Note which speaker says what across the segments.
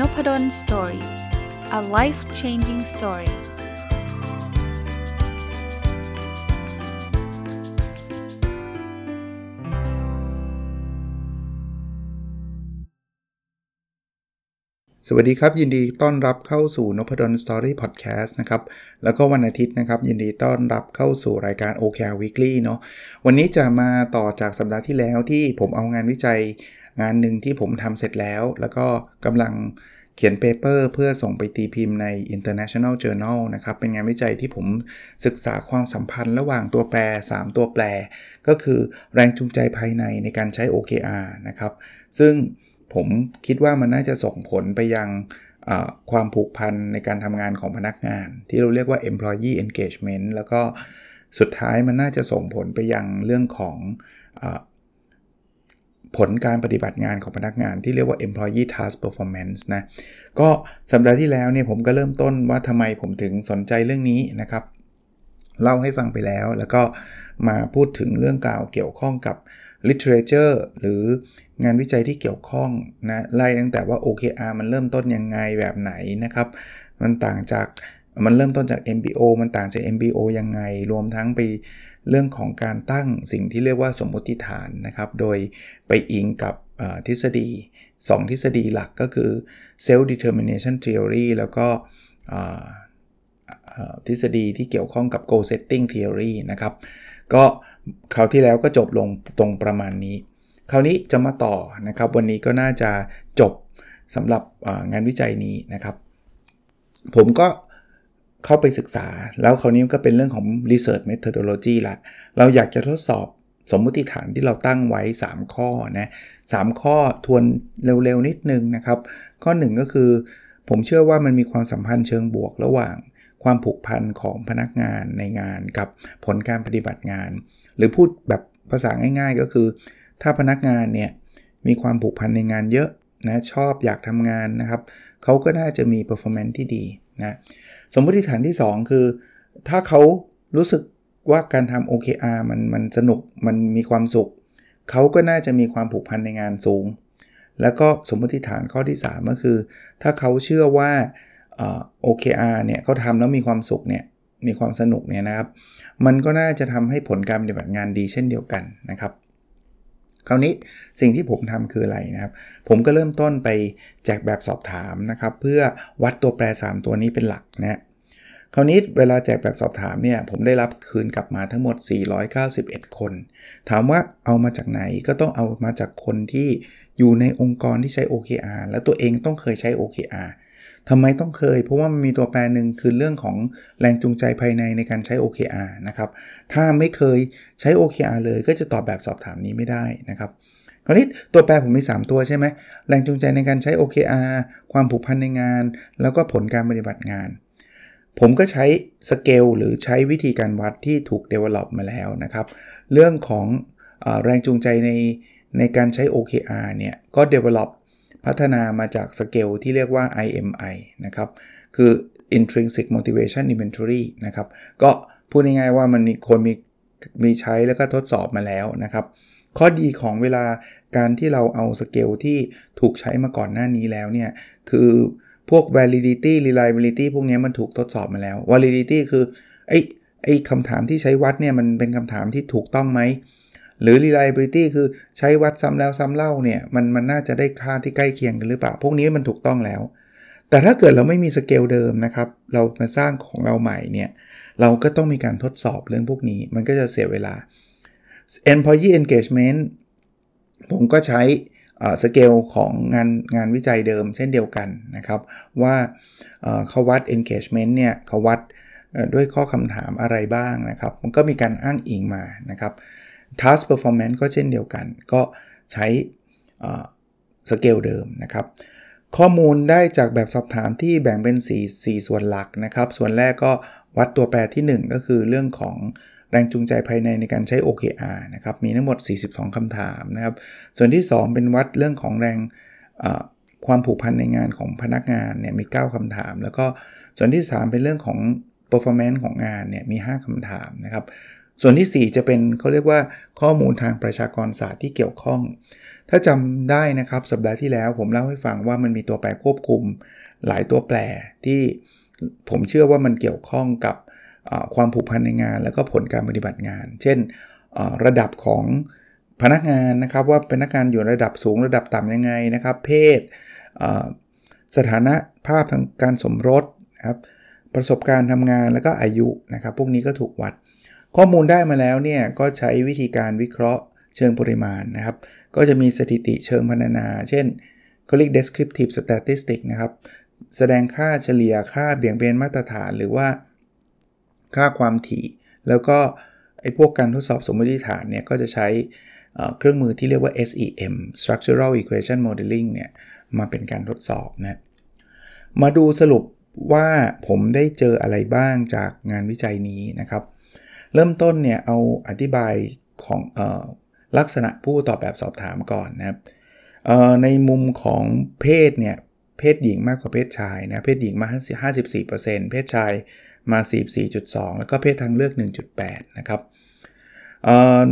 Speaker 1: n o p ด d o สตอรี่ a life changing story สวัสดีครับ ยินดีต้อนรับเข้าสู่นพดล Story Podcast นะครับ แล้วก็วันอาทิตย์นะครับ ยินดีต้อนรับเข้าสู่รายการ OKR Weekly เนาะวันนี้จะมาต่อจากสัปดาห์ที่แล้วที่ผมเอางานวิจัยงานหนึ่งที่ผมทำเสร็จแล้ว แล้วก็กำลัง เขียนเปเปอร์เพื่อส่งไปตีพิมพ์ใน International Journal นะครับ เป็นงานวิจัยที่ผมศึกษาความสัมพันธ์ระหว่างตัวแปร 3 ตัวแปร ก็คือแรงจูงใจภายในในการใช้ OKR นะครับ ซึ่งผมคิดว่ามันน่าจะส่งผลไปยังความผูกพันในการทำงานของพนักงาน ที่เราเรียกว่า employee engagement แล้วก็สุดท้ายมันน่าจะส่งผลไปยังเรื่องของ ผลการปฏิบัติงานของพนักงานที่เรียกว่า employee task performance นะ ก็สัปดาห์ที่แล้วเนี่ยผมก็เริ่มต้นว่าทำไมผมถึงสนใจเรื่องนี้นะครับ เล่าให้ฟังไปแล้ว แล้วก็มาพูดถึงเรื่องกล่าวเกี่ยวข้องกับ literature หรืองานวิจัยที่เกี่ยวข้องนะไล่ตั้งแต่ว่า OKR มันเริ่มต้นยังไงแบบไหนนะครับ มันต่างจาก มันเริ่มต้นจาก MBO มันต่างจาก MBO ยังไง รวมทั้งไปเรื่องของการตั้งสิ่งที่เรียกว่าสมมติฐานนะครับ โดยไปอิงกับทฤษฎี 2 ทฤษฎีหลักก็คือ self determination theory แล้วก็ทฤษฎีที่เกี่ยวข้องกับ goal setting theory นะครับ ก็คราวที่แล้วก็จบลงตรงประมาณนี้ คราวนี้จะมาต่อนะครับ วันนี้ก็น่าจะจบสำหรับงานวิจัยนี้นะครับ ผมก็ เข้าไปศึกษา แล้วคราวนี้ก็เป็นเรื่องของ research methodology ละเราอยากจะทดสอบสมมุติฐานที่เราตั้งไว้ 3 ข้อนะสข้อทวนเร็วๆนิดนึงนะครับ ข้อ 1 ก็คือ ผมเชื่อว่ามันมีความสัมพันธ์เชิงบวกระหว่าง ความผูกพันของพนักงานในงานกับผลการปฏิบัติงาน หรือพูดแบบภาษาง่าย ๆ ก็คือ ถ้าพนักงานเนี่ยมีความผูกพันในงานเยอะนะชอบอยากทำงานนะครับเขาก็น่าจะมี performance ที่ดีนะ สมมติฐานที่ 2 คือ ถ้าเขารู้สึกว่าการทำ OKR มันมันสนุกมันมีความสุข เขาก็น่าจะมีความผูกพันในงานสูง แล้วก็สมมติฐานข้อที่ 3 ก็คือ ถ้าเขาเชื่อว่า OKR เนี่ยเขาทำแล้วมีความสุขเนี่ยมีความสนุกเนี่ยนะครับ มันก็น่าจะทำให้ผลการปฏิบัติงานดีเช่นเดียวกันนะครับ คราวนี้สิ่งที่ผมทำคืออะไรนะครับ ผมก็เริ่มต้นไปแจกแบบสอบถามนะครับ เพื่อวัดตัวแปร 3 ตัวนี้เป็นหลักนะคราวนี้เวลาแจกแบบสอบถามเนี่ยผมได้รับคืนกลับมาทั้งหมด 491 คน ถามว่าเอามาจากไหนก็ต้องเอามาจากคนที่อยู่ในองค์กรที่ใช้ OKR และตัวเองต้องเคยใช้ OKR ทำไมต้องเคย เพราะว่ามันมีตัวแปรหนึ่งคือเรื่องของแรงจูงใจภายในในการใช้ OKR นะครับ ถ้าไม่เคยใช้ OKR เลยก็จะตอบแบบสอบถามนี้ไม่ได้นะครับคราวนี้ตัวแปรผมมี 3 ตัวใช่ไหมแรงจูงใจในการใช้ OKR ความผูกพันในงาน แล้วก็ผลการปฏิบัติงาน ผมก็ใช้สเกลหรือใช้วิธีการวัดที่ถูก develop มาแล้วนะครับ เรื่องของอแรงจูงใจในในการใช้ OKR เนี่ยก็ develop พัฒนามาจากสเกลที่เรียกว่า IMI นะครับ คือ intrinsic motivation inventory นะครับ ก็พูดง่ายๆว่ามันมีคนมีมีใช้แล้วก็ทดสอบมาแล้วนะครับ ข้อดีของเวลาการที่เราเอาสเกลที่ถูกใช้มาก่อนหน้านี้แล้วเนี่ย คือพวก validity reliability พวกนี้มันถูกทดสอบมาแล้ว validity คือไอ้ไอ้คำถามที่ใช้วัดเนี่ยมันเป็นคำถามที่ถูกต้องไหม หรือ reliability คือใช้วัดซ้ำแล้วซ้ำเล่าเนี่ยมันมันน่าจะได้ค่าที่ใกล้เคียงกันหรือเปล่า พวกนี้มันถูกต้องแล้ว แต่ถ้าเกิดเราไม่มีสเกลเดิมนะครับ เรามาสร้างของเราใหม่เนี่ยเราก็ต้องมีการทดสอบเรื่องพวกนี้ มันก็จะเสียเวลา employee engagement ผมก็ใช้สเกลของงานงานวิจัยเดิมเช่นเดียวกันนะครับ ว่าเขาวัด engagement เนี่ยเขาวัดด้วยข้อคำถามอะไรบ้างนะครับ มันก็มีการอ้างอิงมานะครับ task performance ก็เช่นเดียวกัน ก็ใช้สเกลเดิมนะครับ ข้อมูลได้จากแบบสอบถามที่แบ่งเป็น 4 4 ส่วนหลักนะครับ ส่วนแรกก็วัดตัวแปรที่ 1 ก็คือเรื่องของแรงจูงใจภายในในการใช้ OKR นะครับ มีทั้งหมด 42คำถามนะครับ ส่วนที่ 2 เป็นวัดเรื่องของแรงความผูกพันในงานของพนักงานเนี่ยมี 9คำถาม แล้วก็ส่วนที่ 3 เป็นเรื่องของ performance ของงานเนี่ยมี 5คำถามนะครับ ส่วนที่ 4 จะเป็นเขาเรียกว่าข้อมูลทางประชากรศาสตร์ที่เกี่ยวข้อง ถ้าจำได้นะครับสัปดาห์ที่แล้วผมเล่าให้ฟังว่ามันมีตัวแปรควบคุม หลายตัวแปรที่ผมเชื่อว่ามันเกี่ยวข้องกับความผูกพันในงาน แล้วก็ผลการปฏิบัติงาน เช่นระดับของพนักงานนะครับว่าเป็นนักงานอยู่ระดับสูงระดับต่ำยังไงนะครับ เพศสถานะภาพทางการสมรสครับประสบการณ์ทำงานแล้วก็อายุนะครับ พวกนี้ก็ถูกวัด ข้อมูลได้มาแล้วเนี่ยก็ใช้วิธีการวิเคราะห์เชิงปริมาณนะครับ ก็จะมีสถิติเชิงพรรณนา เช่นเขาเรียก descriptive statistics นะครับ แสดงค่าเฉลี่ยค่าเบี่ยงเบนมาตรฐานหรือว่า ค่าความถี่ แล้วก็ไอ้พวกการทดสอบสมมติฐานเนี่ยก็จะใช้เครื่องมือที่เรียกว่า SEM structural equation modeling เนี่ยมาเป็นการทดสอบนะ มาดูสรุปว่าผมได้เจออะไรบ้างจากงานวิจัยนี้นะครับ เริ่มต้นเนี่ยเอาอธิบายของออลักษณะผู้ตอบแบบสอบถามก่อนนะครับในมุมของเพศเนี่ยเพศหญิงมากกว่าเพศชายนะเพศหญิงมา 54%เพศชายมา 44.2 แล้วก็เพศทางเลือก 1.8 นะครับ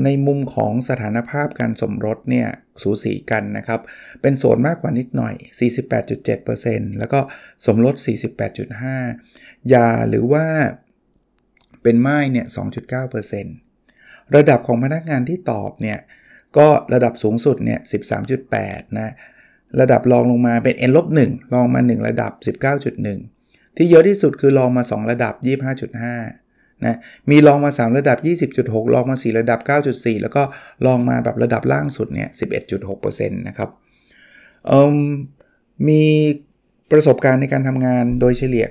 Speaker 1: ในมุมของสถานภาพการสมรสเนี่ยสูสีกันนะครับ เป็นโสดมากกว่านิดหน่อย 48.7%แล้วก็สมรส 48.5 ยาหรือว่า เป็นไม้เนี่ย2.9%ระดับของพนักงานที่ตอบเนี่ยก็ระดับสูงสุดเนี่ย13.8นะระดับรองลงมาเป็น n ลบ1ลองมา 1 ระดับ 19.1 ที่เยอะที่สุดคือลองมา 2 ระดับ 25.5นะมีลองมา 3 ระดับ 20.6ลองมา 4 ระดับ 9.4 แล้วก็ลองมาแบบระดับล่างสุดเนี่ย11.6%นะครับมีประสบการณ์ในการทำงานโดยเฉลี่ย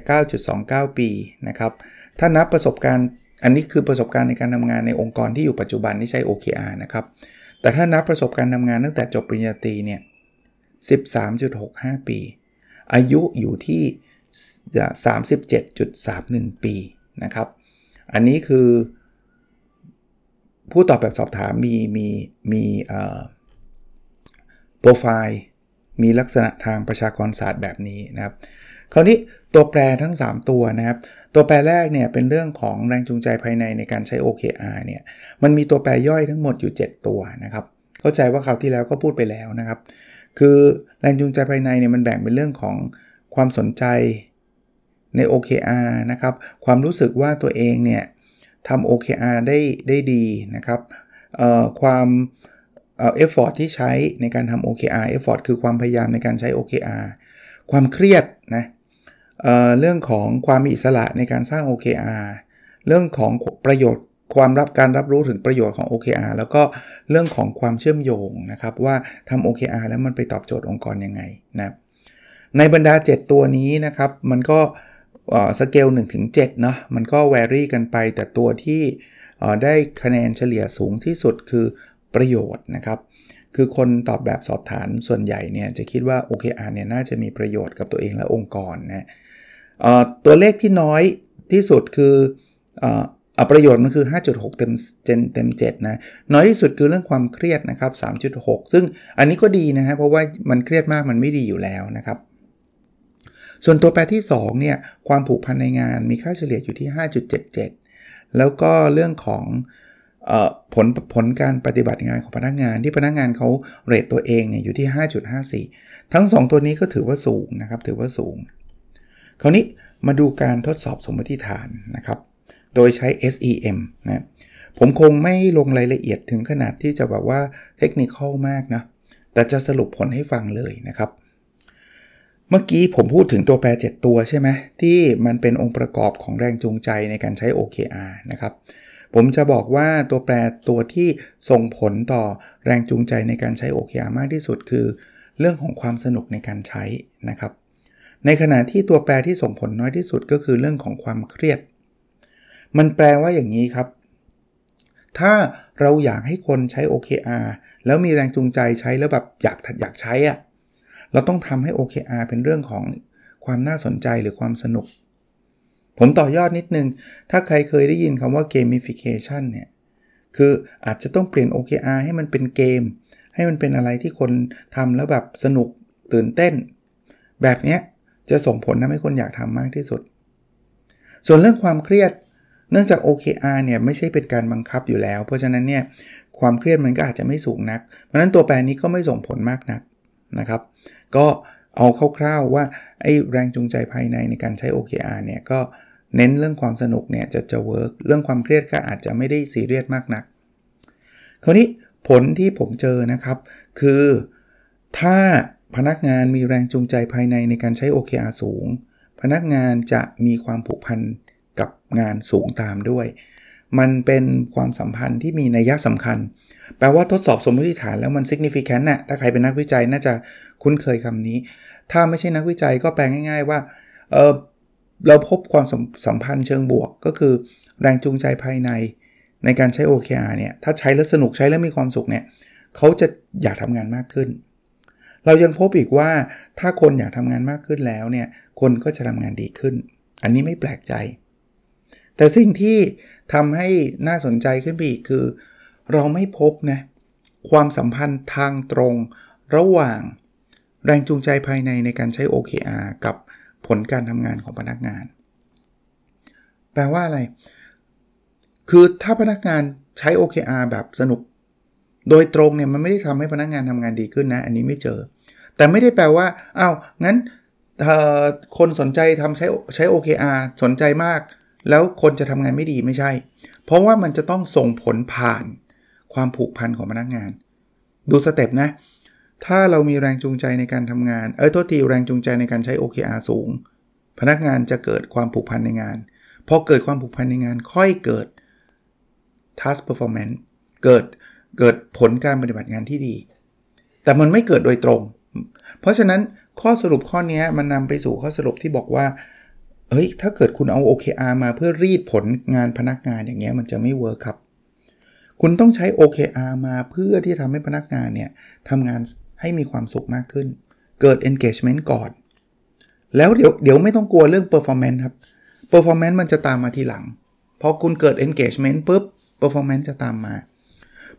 Speaker 1: 9.29 ปีนะครับ ถ้านับประสบการณ์ อันนี้คือประสบการณ์ในการทำงานในองค์กรที่อยู่ปัจจุบันที่ใช้ OKR นะครับ แต่ถ้านับประสบการณ์ทำงานตั้งแต่จบปริญญาตรีเนี่ย13.65 ปี อายุอยู่ที่ 37.31 ปีนะครับ อันนี้คือผู้ตอบแบบสอบถามมีมีมีโปรไฟล์มีลักษณะทางประชากรศาสตร์แบบนี้นะครับ คราวนี้ตัวแปรทั้ง 3 ตัวนะครับ ตัวแปรแรกเนี่ยเป็นเรื่องของแรงจูงใจภายในในการใช้ OKR เนี่ย มันมีตัวแปรย่อยทั้งหมดอยู่ 7 ตัวนะครับ เข้าใจว่าคราวที่แล้วก็พูดไปแล้วนะครับ คือแรงจูงใจภายในเนี่ยมันแบ่งเป็นเรื่องของความสนใจใน OKR นะครับ ความรู้สึกว่าตัวเองเนี่ยทำ OKR ได้ได้ดีนะครับความ effort ที่ใช้ในการทำ OKR effort คือความพยายามในการใช้ OKR ความเครียดนะ เรื่องของความมีอิสระในการสร้าง OKR เรื่องของประโยชน์ความรับการรับรู้ถึงประโยชน์ของ OKR แล้วก็เรื่องของความเชื่อมโยงนะครับว่าทำ OKR แล้วมันไปตอบโจทย์องค์กรยังไงนะในบรรดา 7 ตัวนี้นะครับ มันก็สเกล1ถึง7เนาะมันก็แวรี่กันไป แต่ตัวที่ได้คะแนนเฉลี่ยสูงที่สุดคือประโยชน์นะครับ คือคนตอบแบบสอบฐานส่วนใหญ่เนี่ยจะคิดว่า OKR เนี่ยน่าจะมีประโยชน์กับตัวเองและองค์กรนะ ตัวเลขที่น้อยที่สุดคืออประโยชน์มันคือ 5.6 เต็มเต็ม7นะน้อยที่สุดคือเรื่องความเครียดนะครับ 3.6 ซึ่งอันนี้ก็ดีนะฮะเพราะว่ามันเครียดมากมันไม่ดีอยู่แล้วนะครับ ส่วนตัวแปรที่2เนี่ยความผูกพันในงานมีค่าเฉลี่ยอยู่ที่ 5.77 แล้วก็เรื่องของผลผลการปฏิบัติงานของพนักงานที่พนักงานเขาเรทตัวเองเนี่ยอยู่ที่ 5.54 ทั้ง 2 ตัวนี้ก็ถือว่าสูงนะครับถือว่าสูง คราวนี้มาดูการทดสอบสมมติฐานนะครับ โดยใช้ SEM นะ ผมคงไม่ลงรายละเอียดถึงขนาดที่จะแบบว่าเทคนิคมากนะ แต่จะสรุปผลให้ฟังเลยนะครับ เมื่อกี้ผมพูดถึงตัวแปร 7 ตัวใช่ไหมที่มันเป็นองค์ประกอบของแรงจูงใจในการใช้ OKR นะครับผมจะบอกว่าตัวแปรตัวที่ส่งผลต่อแรงจูงใจในการใช้ OKR มากที่สุดคือ เรื่องของความสนุกในการใช้นะครับ ในขณะที่ตัวแปรที่ส่งผลน้อยที่สุดก็คือเรื่องของความเครียด มันแปลว่าอย่างนี้ครับ ถ้าเราอยากให้คนใช้ OKR แล้วมีแรงจูงใจใช้แล้วแบบอยากอยากใช้อะเราต้องทำให้ OKR เป็นเรื่องของความน่าสนใจหรือความสนุก ผมต่อยอดนิดนึง ถ้าใครเคยได้ยินคำว่า gamification เนี่ย คืออาจจะต้องเปลี่ยน OKR ให้มันเป็นเกม ให้มันเป็นอะไรที่คนทำแล้วแบบสนุกตื่นเต้น แบบเนี้ย จะส่งผลทำให้คนอยากทำมากที่สุด ส่วนเรื่องความเครียดเนื่องจาก OKR เนี่ยไม่ใช่เป็นการบังคับอยู่แล้ว เพราะฉะนั้นเนี่ยความเครียดมันก็อาจจะไม่สูงนัก เพราะนั้นตัวแปรนี้ก็ไม่ส่งผลมากนักนะครับ ก็เอาคร่าวๆว่าไอ้แรงจูงใจภายในในการใช้ OKR เนี่ยก็เน้นเรื่องความสนุกเนี่ยจะจะเวิร์กเรื่องความเครียดก็อาจจะไม่ได้ซีเรียสมากนัก คราวนี้ผลที่ผมเจอนะครับ คือถ้า พนักงานมีแรงจูงใจภายในในการใช้ OKR สูง พนักงานจะมีความผูกพันกับงานสูงตามด้วย มันเป็นความสัมพันธ์ที่มีนัยสำคัญ แปลว่าทดสอบสมมติฐานแล้วมัน significant นะ่ะถ้าใครเป็นนักวิจัยน่าจะคุ้นเคยคำนี้ ถ้าไม่ใช่นักวิจัยก็แปลง่าย ๆ ว่าเเราพบความสัมพันธ์เชิงบวก ก็คือแรงจูงใจภายในในการใช้ OKR เนี่ย ถ้าใช้แล้วสนุกใช้แล้วมีความสุขเนี่ย เขาจะอยากทำงานมากขึ้น เรายังพบอีกว่าถ้าคนอยากทำงานมากขึ้นแล้วเนี่ยคนก็จะทำงานดีขึ้น อันนี้ไม่แปลกใจ แต่สิ่งที่ทำให้น่าสนใจขึ้นไปอีกคือ เราไม่พบนะความสัมพันธ์ทางตรงระหว่างแรงจูงใจภายในในการใช้ OKR กับผลการทำงานของพนักงาน แปลว่าอะไร คือถ้าพนักงานใช้ OKR แบบสนุก โดยตรงเนี่ยมันไม่ได้ทำให้พนักงานทำงานดีขึ้นนะ อันนี้ไม่เจอ แต่ไม่ได้แปลว่าอา้าวงั้นคนสนใจทำใช้ใช้ OKR สนใจมาก แล้วคนจะทำงานไม่ดีไม่ใช่ เพราะว่ามันจะต้องส่งผลผ่านความผูกพันของพนักงาน ดูสเต็ปนะ ถ้าเรามีแรงจูงใจในการทำงาน เออโทษทีแรงจูงใจในการใช้ OKR สูง พนักงานจะเกิดความผูกพันในงาน พอเกิดความผูกพันในงานค่อยเกิด task performance เกิดเกิดผลการปฏิบัติงานที่ดี แต่มันไม่เกิดโดยตรง เพราะฉะนั้นข้อสรุปข้อนี้มันนำไปสู่ข้อสรุปที่บอกว่าเฮ้ยถ้าเกิดคุณเอา OKR มาเพื่อรีดผลงานพนักงานอย่างเงี้ยมันจะไม่เวิร์คครับ คุณต้องใช้ OKR มาเพื่อที่ทำให้พนักงานเนี่ยทำงานให้มีความสุขมากขึ้น เกิด engagement ก่อน แล้วเดี๋ยวเดี๋ยวไม่ต้องกลัวเรื่อง performance ครับ performance มันจะตามมาทีหลัง พอคุณเกิด engagement ปุ๊บ performance จะตามมา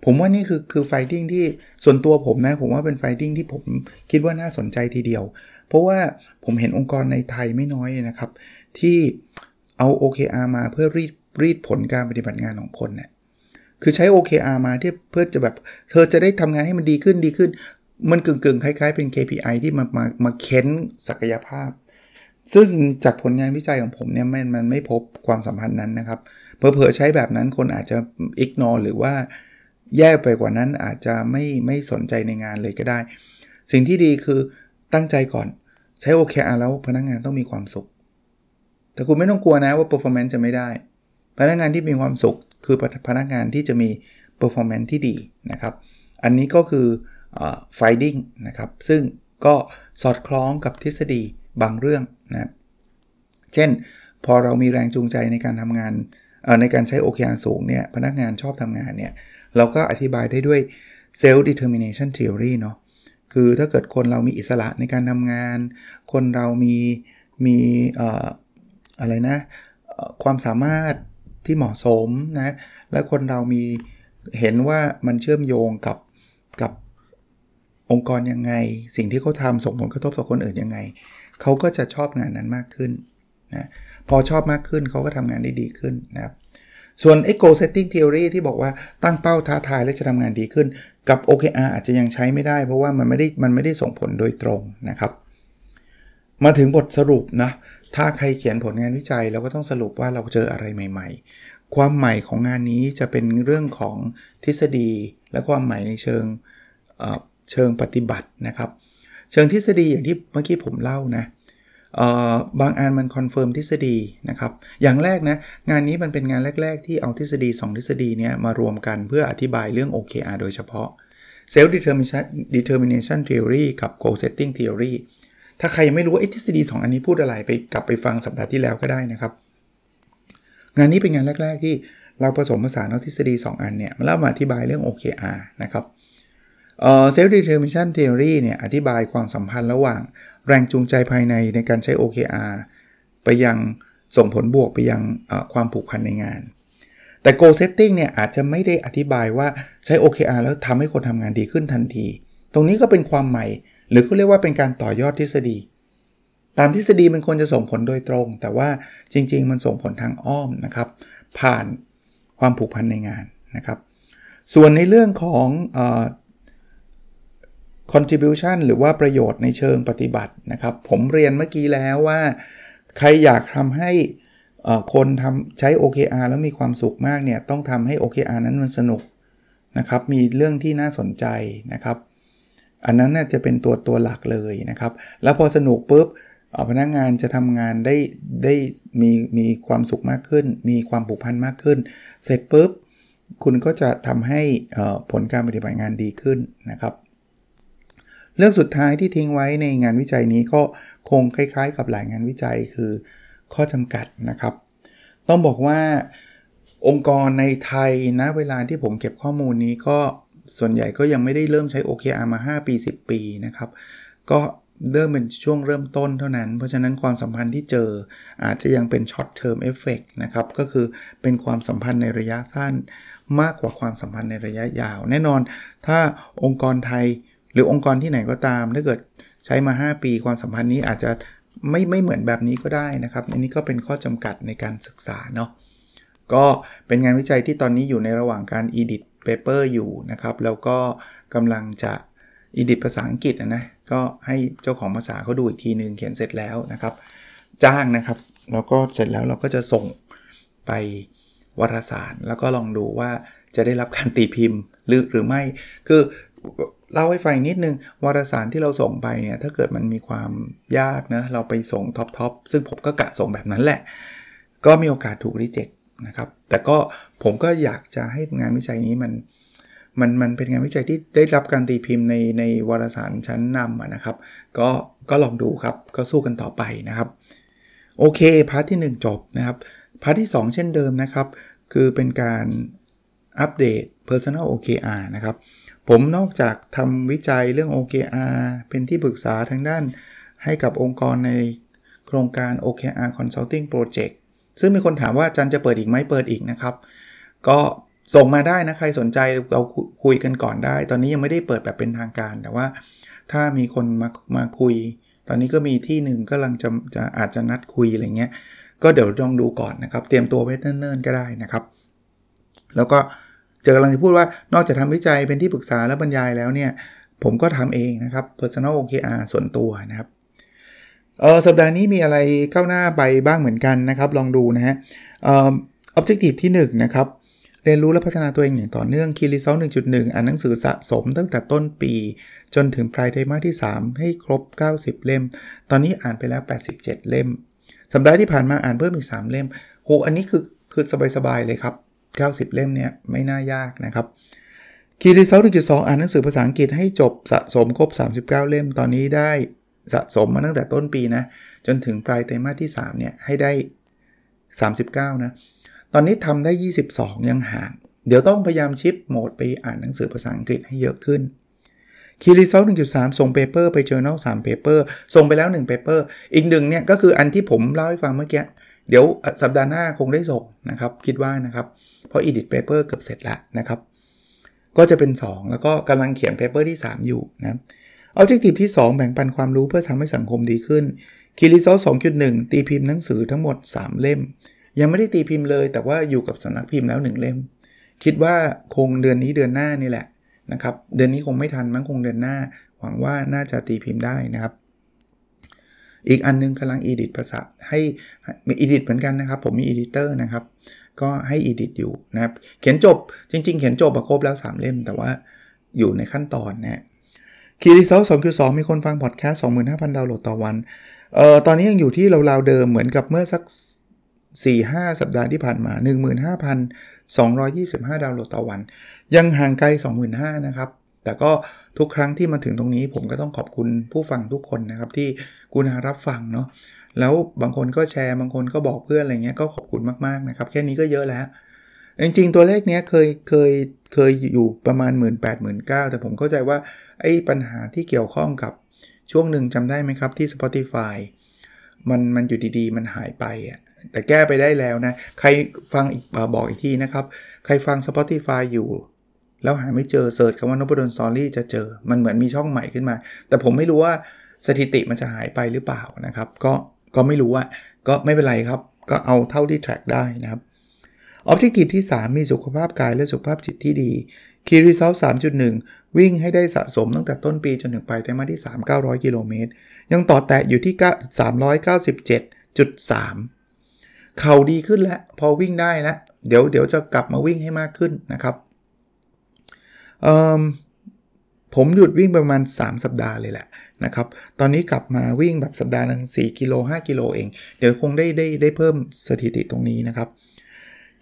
Speaker 1: ผมว่านี่คือคือ fighting ที่ส่วนตัวผมนะ ผมว่าเป็น fighting ที่ผมคิดว่าน่าสนใจทีเดียว เพราะว่าผมเห็นองค์กรในไทยไม่น้อยนะครับ ที่เอา OKR มาเพื่อรีดรีดผลการปฏิบัติงานของคนเนะี่ยคือใช้ OKR มาที่เพื่อจะแบบ เธอจะได้ทำงานให้มันดีขึ้นดีขึ้น มันกึ่งๆ คล้ายๆ เป็น KPI ที่มามามาเค้นศักยภาพ ซึ่งจากผลงานวิจัยของผมเนี่ยมันมันไม่พบความสัมพันธ์นั้นนะครับเพอเพอใช้แบบนั้นคนอาจจะอิกนอหรือว่า แย่ไปกว่านั้นอาจจะไม่ไม่สนใจในงานเลยก็ได้ สิ่งที่ดีคือตั้งใจก่อนใช้ OKR แล้วพนักงงานต้องมีความสุข แต่คุณไม่ต้องกลัวนะว่า performance จะไม่ได้ พนักงานที่มีความสุข คือพนักงานที่จะมี performance ที่ดีนะครับ อันนี้ก็คือ finding นะครับ ซึ่งก็สอดคล้องกับทฤษฎีบางเรื่องนะเช่น พอเรามีแรงจูงใจในการทำงานในการใช้ OKR สูงเนี่ยพนักงานชอบทำงานเนี่ย เราก็อธิบายได้ด้วย self determination theory เนาะคือถ้าเกิดคนเรามีอิสระในการทำงาน คนเรามีมีอะไรนะความสามารถที่เหมาะสมนะและคนเรามีเห็นว่ามันเชื่อมโยงกับกับองค์กรยังไง สิ่งที่เขาทำส่งผลกระทบต่อคนอื่นยังไงเขาก็จะชอบงานนั้นมากขึ้นนะพอชอบมากขึ้นเขาก็ทำงานได้ดีขึ้นนะครับ ส่วน e goal setting theory ที่บอกว่าตั้งเป้าท้าทายและจะทำงานดีขึ้น กับ OKR อาจจะยังใช้ไม่ได้ เพราะว่ามันไม่ได้มันไม่ได้ส่งผลโดยตรงนะครับ มาถึงบทสรุปนะ ถ้าใครเขียนผลงานวิจัยเราก็ต้องสรุปว่าเราเจออะไรใหม่ ๆ ความใหม่ของงานนี้จะเป็นเรื่องของทฤษฎี และความใหม่ในเชิงเชิงปฏิบัตินะครับ เชิงทฤษฎีอย่างที่เมื่อกี้ผมเล่านะ บางอันมัน confirm ทฤษฎีนะครับ อย่างแรกนะ งานนี้มันเป็นงานแรก ๆ ที่เอาทฤษฎี 2 ทฤษฎีนี้มารวมกันเพื่ออธิบายเรื่อง OKR โดยเฉพาะ Self Determination Theory กับ Goal Setting Theory ถ้าใครไม่รู้ว่าทฤษฎี 2 อันนี้พูดอะไรไปกลับไปฟังสัปดาห์ที่แล้วก็ได้นะครับ งานนี้เป็นงานแรก ๆ ที่เราผสมผสานเอาทฤษฎี 2 อันเนี่ยมาเล่ามาอธิบายเรื่อง OKR นะครับเซลล์ determination theory เนี่ยอธิบายความสัมพันธ์ระหว่าง แรงจูงใจภายในในการใช้ OKR ไปยังส่งผลบวกไปยังความผูกพันในงาน แต่ goal setting เนี่ยอาจจะไม่ได้อธิบายว่าใช้ OKR แล้วทำให้คนทำงานดีขึ้นทันที ตรงนี้ก็เป็นความใหม่ หรือเขาเรียกว่าเป็นการต่อยอดทฤษฎี ตามทฤษฎีมันควรจะส่งผลโดยตรง แต่ว่าจริง ๆ มันส่งผลทางอ้อมนะครับ ผ่านความผูกพันในงานนะครับ ส่วนในเรื่องของ contribution หรือว่าประโยชน์ในเชิงปฏิบัตินะครับ ผมเรียนเมื่อกี้แล้วว่า ใครอยากทำให้คนทำใช้ OKR แล้วมีความสุขมากเนี่ย ต้องทำให้ OKR นั้นมันสนุกนะครับ มีเรื่องที่น่าสนใจนะครับ อันนั้นน่าจะเป็นตัวตัวหลักเลยนะครับ แล้วพอสนุกปุ๊บพนักงงานจะทำงานได้ได้มีมีความสุขมากขึ้น มีความผูกพันมากขึ้น เสร็จปุ๊บคุณก็จะทำให้ผลการปฏิบัติงานดีขึ้นนะครับ เรื่องสุดท้ายที่ทิ้งไว้ในงานวิจัยนี้ก็คงคล้ายๆ กับหลายงานวิจัยคือข้อจำกัดนะครับ ต้องบอกว่าองค์กรในไทยนะเวลาที่ผมเก็บข้อมูลนี้ก็ส่วนใหญ่ก็ยังไม่ได้เริ่มใช้ OKR มา 5 ปี 10 ปีนะครับ ก็เริ่มเป็นช่วงเริ่มต้นเท่านั้น เพราะฉะนั้นความสัมพันธ์ที่เจออาจจะยังเป็น short term effect นะครับ ก็คือเป็นความสัมพันธ์ในระยะสั้น มากกว่าความสัมพันธ์ในระยะยาว แน่นอน ถ้าองค์กรไทย หรือองค์กรที่ไหนก็ตาม ถ้าเกิดใช้มา 5 ปีความสัมพันธ์นี้อาจจะไม่ไม่เหมือนแบบนี้ก็ได้นะครับอันนี้ก็เป็นข้อจำกัดในการศึกษาเนาะก็เป็นงานวิจัยที่ตอนนี้อยู่ในระหว่างการ edit paper อยู่นะครับ แล้วก็กำลังจะ edit ภาษาอังกฤษนะ ก็ให้เจ้าของภาษาเขาดูอีกทีนึงเขียนเสร็จแล้วนะครับ จ้างนะครับ แล้วก็เสร็จแล้วเราก็จะส่งไปวารสาร แล้วก็ลองดูว่าจะได้รับการตีพิมพ์หรือหรือไม่ คือ เล่าให้ฟังนิดนึงวารสารที่เราส่งไปเนี่ยถ้าเกิดมันมีความยากนะเราไปส่งท็อปทอปซึ่งผมก็กะส่งแบบนั้นแหละ ก็มีโอกาสถูกรีเจ็คนะครับแต่ก็ผมก็อยากจะให้งานวิจัยนี้มันมันมันเป็นงานวิจัยที่ได้รับการตีพิมพ์ในในวารสารชั้นนำนะครับ ก็ก็ลองดูครับ ก็สู้กันต่อไปนะครับ โอเค part ที่ 1 จบนะครับ part ที่ 2 เช่นเดิมนะครับ คือเป็นการอัปเดต Personal OKR นะครับ ผมนอกจากทำวิจัยเรื่อง OKR เป็นที่ปรึกษาทางด้านให้กับองค์กรในโครงการ OKR Consulting Project ซึ่งมีคนถามว่าจันจะเปิดอีกไหมเปิดอีกนะครับ ก็ส่งมาได้นะ ใครสนใจเราคุยกันก่อนได้ ตอนนี้ยังไม่ได้เปิดแบบเป็นทางการ แต่ว่าถ้ามีคนมามาคุย ตอนนี้ก็มีที่หนึ่งก็กำลังจะจะอาจจะนัดคุยอะไรเงี้ย ก็เดี๋ยวลองดูก่อนนะครับ เตรียมตัวไว้เนิ่นๆก็ได้นะครับ แล้วก็ จะกำลังจะพูดว่านอกจากทำวิจัยเป็นที่ปรึกษาและบรรยายแล้วเนี่ย ผมก็ทำเองนะครับ personal OKR ส่วนตัวนะครับเออสัปดาห์นี้มีอะไรก้าวหน้าไปบ้างเหมือนกันนะครับ ลองดูนะฮะเอ่อ objective ที่ 1 นะครับ เรียนรู้และพัฒนาตัวเองอย่างต่อเนื่องคีรีเซล1.1อ่านหนังสือสะสมตั้งแต่ต้นปี จนถึงปลายไตรมาสที่ 3 ให้ครบ 90 เล่ม ตอนนี้อ่านไปแล้ว 87 เล่ม สัปดาห์ที่ผ่านมาอ่านเพิ่มอีก 3 เล่มโหอันนี้คือคือสบายๆเลยครับ 90 เล่มเนี่ยไม่น่ายากนะครับคีรีเซล1.2อ่านหนังสือภาษาอังกฤษให้จบสะสมครบ 39 เล่มตอนนี้ได้สะสมมาตั้งแต่ต้นปีนะ จนถึงปลายไตรมาสที่ 3 เนี่ย ให้ได้ 39 นะ ตอนนี้ทำได้ 22 ยังห่าง เดี๋ยวต้องพยายาม shift mode ไปอ่านหนังสือภาษาอังกฤษให้เยอะขึ้น Key Result 1.3 ส่ง paper ไป journal 3 paper ส่งไปแล้ว 1 paper อีกหนึ่งเนี่ย ก็คืออันที่ผมเล่าให้ฟังเมื่อกี้ เดี๋ยวสัปดาห์หน้าคงได้ส่งนะครับ คิดว่านะครับเพราะ edit paper เกือบเสร็จแล้วนะครับ ก็จะเป็น 2 แล้วก็กำลังเขียน paper ที่ 3 อยู่นะ objective ที่ 2 แบ่งปันความรู้เพื่อทำให้สังคมดีขึ้นคีรีโซ2.1 ตีพิมพ์หนังสือทั้งหมด 3 เล่ม ยังไม่ได้ตีพิมพ์เลย แต่ว่าอยู่กับสำนักพิมพ์แล้ว 1 เล่ม คิดว่าคงเดือนนี้เดือนหน้านี่แหละนะครับ เดือนนี้คงไม่ทันมั้งคงเดือนหน้า หวังว่าน่าจะตีพิมพ์ได้นะครับ อีกอันนึงกำลัง edit ภาษาให้มี edit เหมือนกันนะครับ ผมมี editor นะครับ ก็ให้ edit อยู่นะครับ เขียนจบจริง ๆ เขียนจบครบแล้ว 3 เล่ม แต่ว่าอยู่ในขั้นตอนนะคีรีเซล2.2มีคนฟังพอดแคสต์25,000ดาวน์โหลดต่อวันเอ่อตอนนี้ยังอยู่ที่ราวๆเดิมเหมือนกับเมื่อสัก 4-5 สัปดาห์ที่ผ่านมา 15,225 ดาวน์โหลดต่อวัน ยังห่างไกล 25,000นะครับ แต่ก็ทุกครั้งที่มาถึงตรงนี้ผมก็ต้องขอบคุณผู้ฟังทุกคนนะครับที่กุณารับฟังเนาะแล้วบางคนก็แชร์บางคนก็บอกเพื่อนอะไรเงี้ยก็ขอบคุณมากๆนะครับ แค่นี้ก็เยอะแล้ว จริงๆตัวเลขเนี้ยเคยเคยเคยอยู่ประมาณ 1 8 0 0 0 0 9แต่ผมเข้าใจว่าไอ้ปัญหาที่เกี่ยวข้องกับช่วงหนึ่งจำได้ไหมครับที่ Spotify มันมันอยู่ดีๆ มันหายไปอะแต่แก้ไปได้แล้วนะ ใครฟังอีกบอกอีกทีนะครับ ใครฟัง Spotify อยู่ แล้วหาไม่เจอเสิร์ชคำว่านพดลสตอรี่จะเจอ มันเหมือนมีช่องใหม่ขึ้นมา แต่ผมไม่รู้ว่าสถิติมันจะหายไปหรือเปล่านะครับ ก็ก็ไม่รู้อะก็ไม่เป็นไรครับ ก็เอาเท่าที่ track ได้นะครับ Objective ที่ 3 มีสุขภาพกายและสุขภาพจิตที่ดี Key Result 3.1 วิ่งให้ได้สะสมตั้งแต่ต้นปีจนถึงปลายไตรมาสที่ 3 900 กิโลเมตร ยังต่อแตะอยู่ที่ 397.3 เข่าดีขึ้นแล้ว พอวิ่งได้แล้วเดี๋ยวเดี๋ยวจะกลับมาวิ่งให้มากขึ้นนะครับ ผมหยุดวิ่งประมาณ 3 สัปดาห์เลยแหละนะครับ ตอนนี้กลับมาวิ่งแบบสัปดาห์นึง4กิโล5กิโลเอง เดี๋ยวคงได้ได้ได้เพิ่มสถิติตรงนี้นะครับ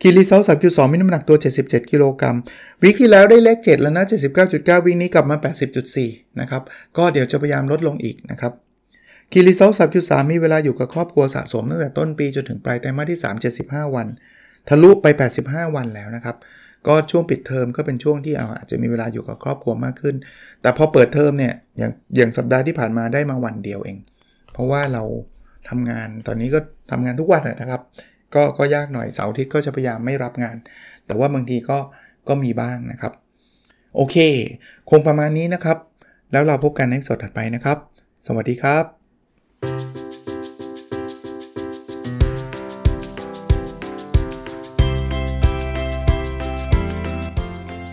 Speaker 1: Key Result 3.2มีน้ำหนักตัว 77 กิโลกรัม week ที่แล้วได้เลข 7 แล้วนะ 79.9 week นี้กลับมา 80.4 นะครับ ก็เดี๋ยวจะพยายามลดลงอีกนะครับ Key Result 3.3มีเวลาอยู่กับครอบครัวสะสมตั้งแต่ต้นปีจนถึงปลายไตรมาสที่ 3 75 วัน ทะลุไป 85 วันแล้วนะครับ ก็ช่วงปิดเทอมก็เป็นช่วงที่อาจจะมีเวลาอยู่กับครอบครัวมากขึ้น แต่พอเปิดเทอมเนี่ยอย่างอย่างสัปดาห์ที่ผ่านมาได้มาวันเดียวเอง เพราะว่าเราทำงานตอนนี้ก็ทำงานทุกวันนะครับ ก็ก็ยากหน่อยเสาร์อาทิตย์ก็จะพยายามไม่รับงาน แต่ว่าบางทีก็ก็มีบ้างนะครับ โอเค คงประมาณนี้นะครับ แล้วเราพบกันในสดถัดไปนะครับ สวัสดีครับ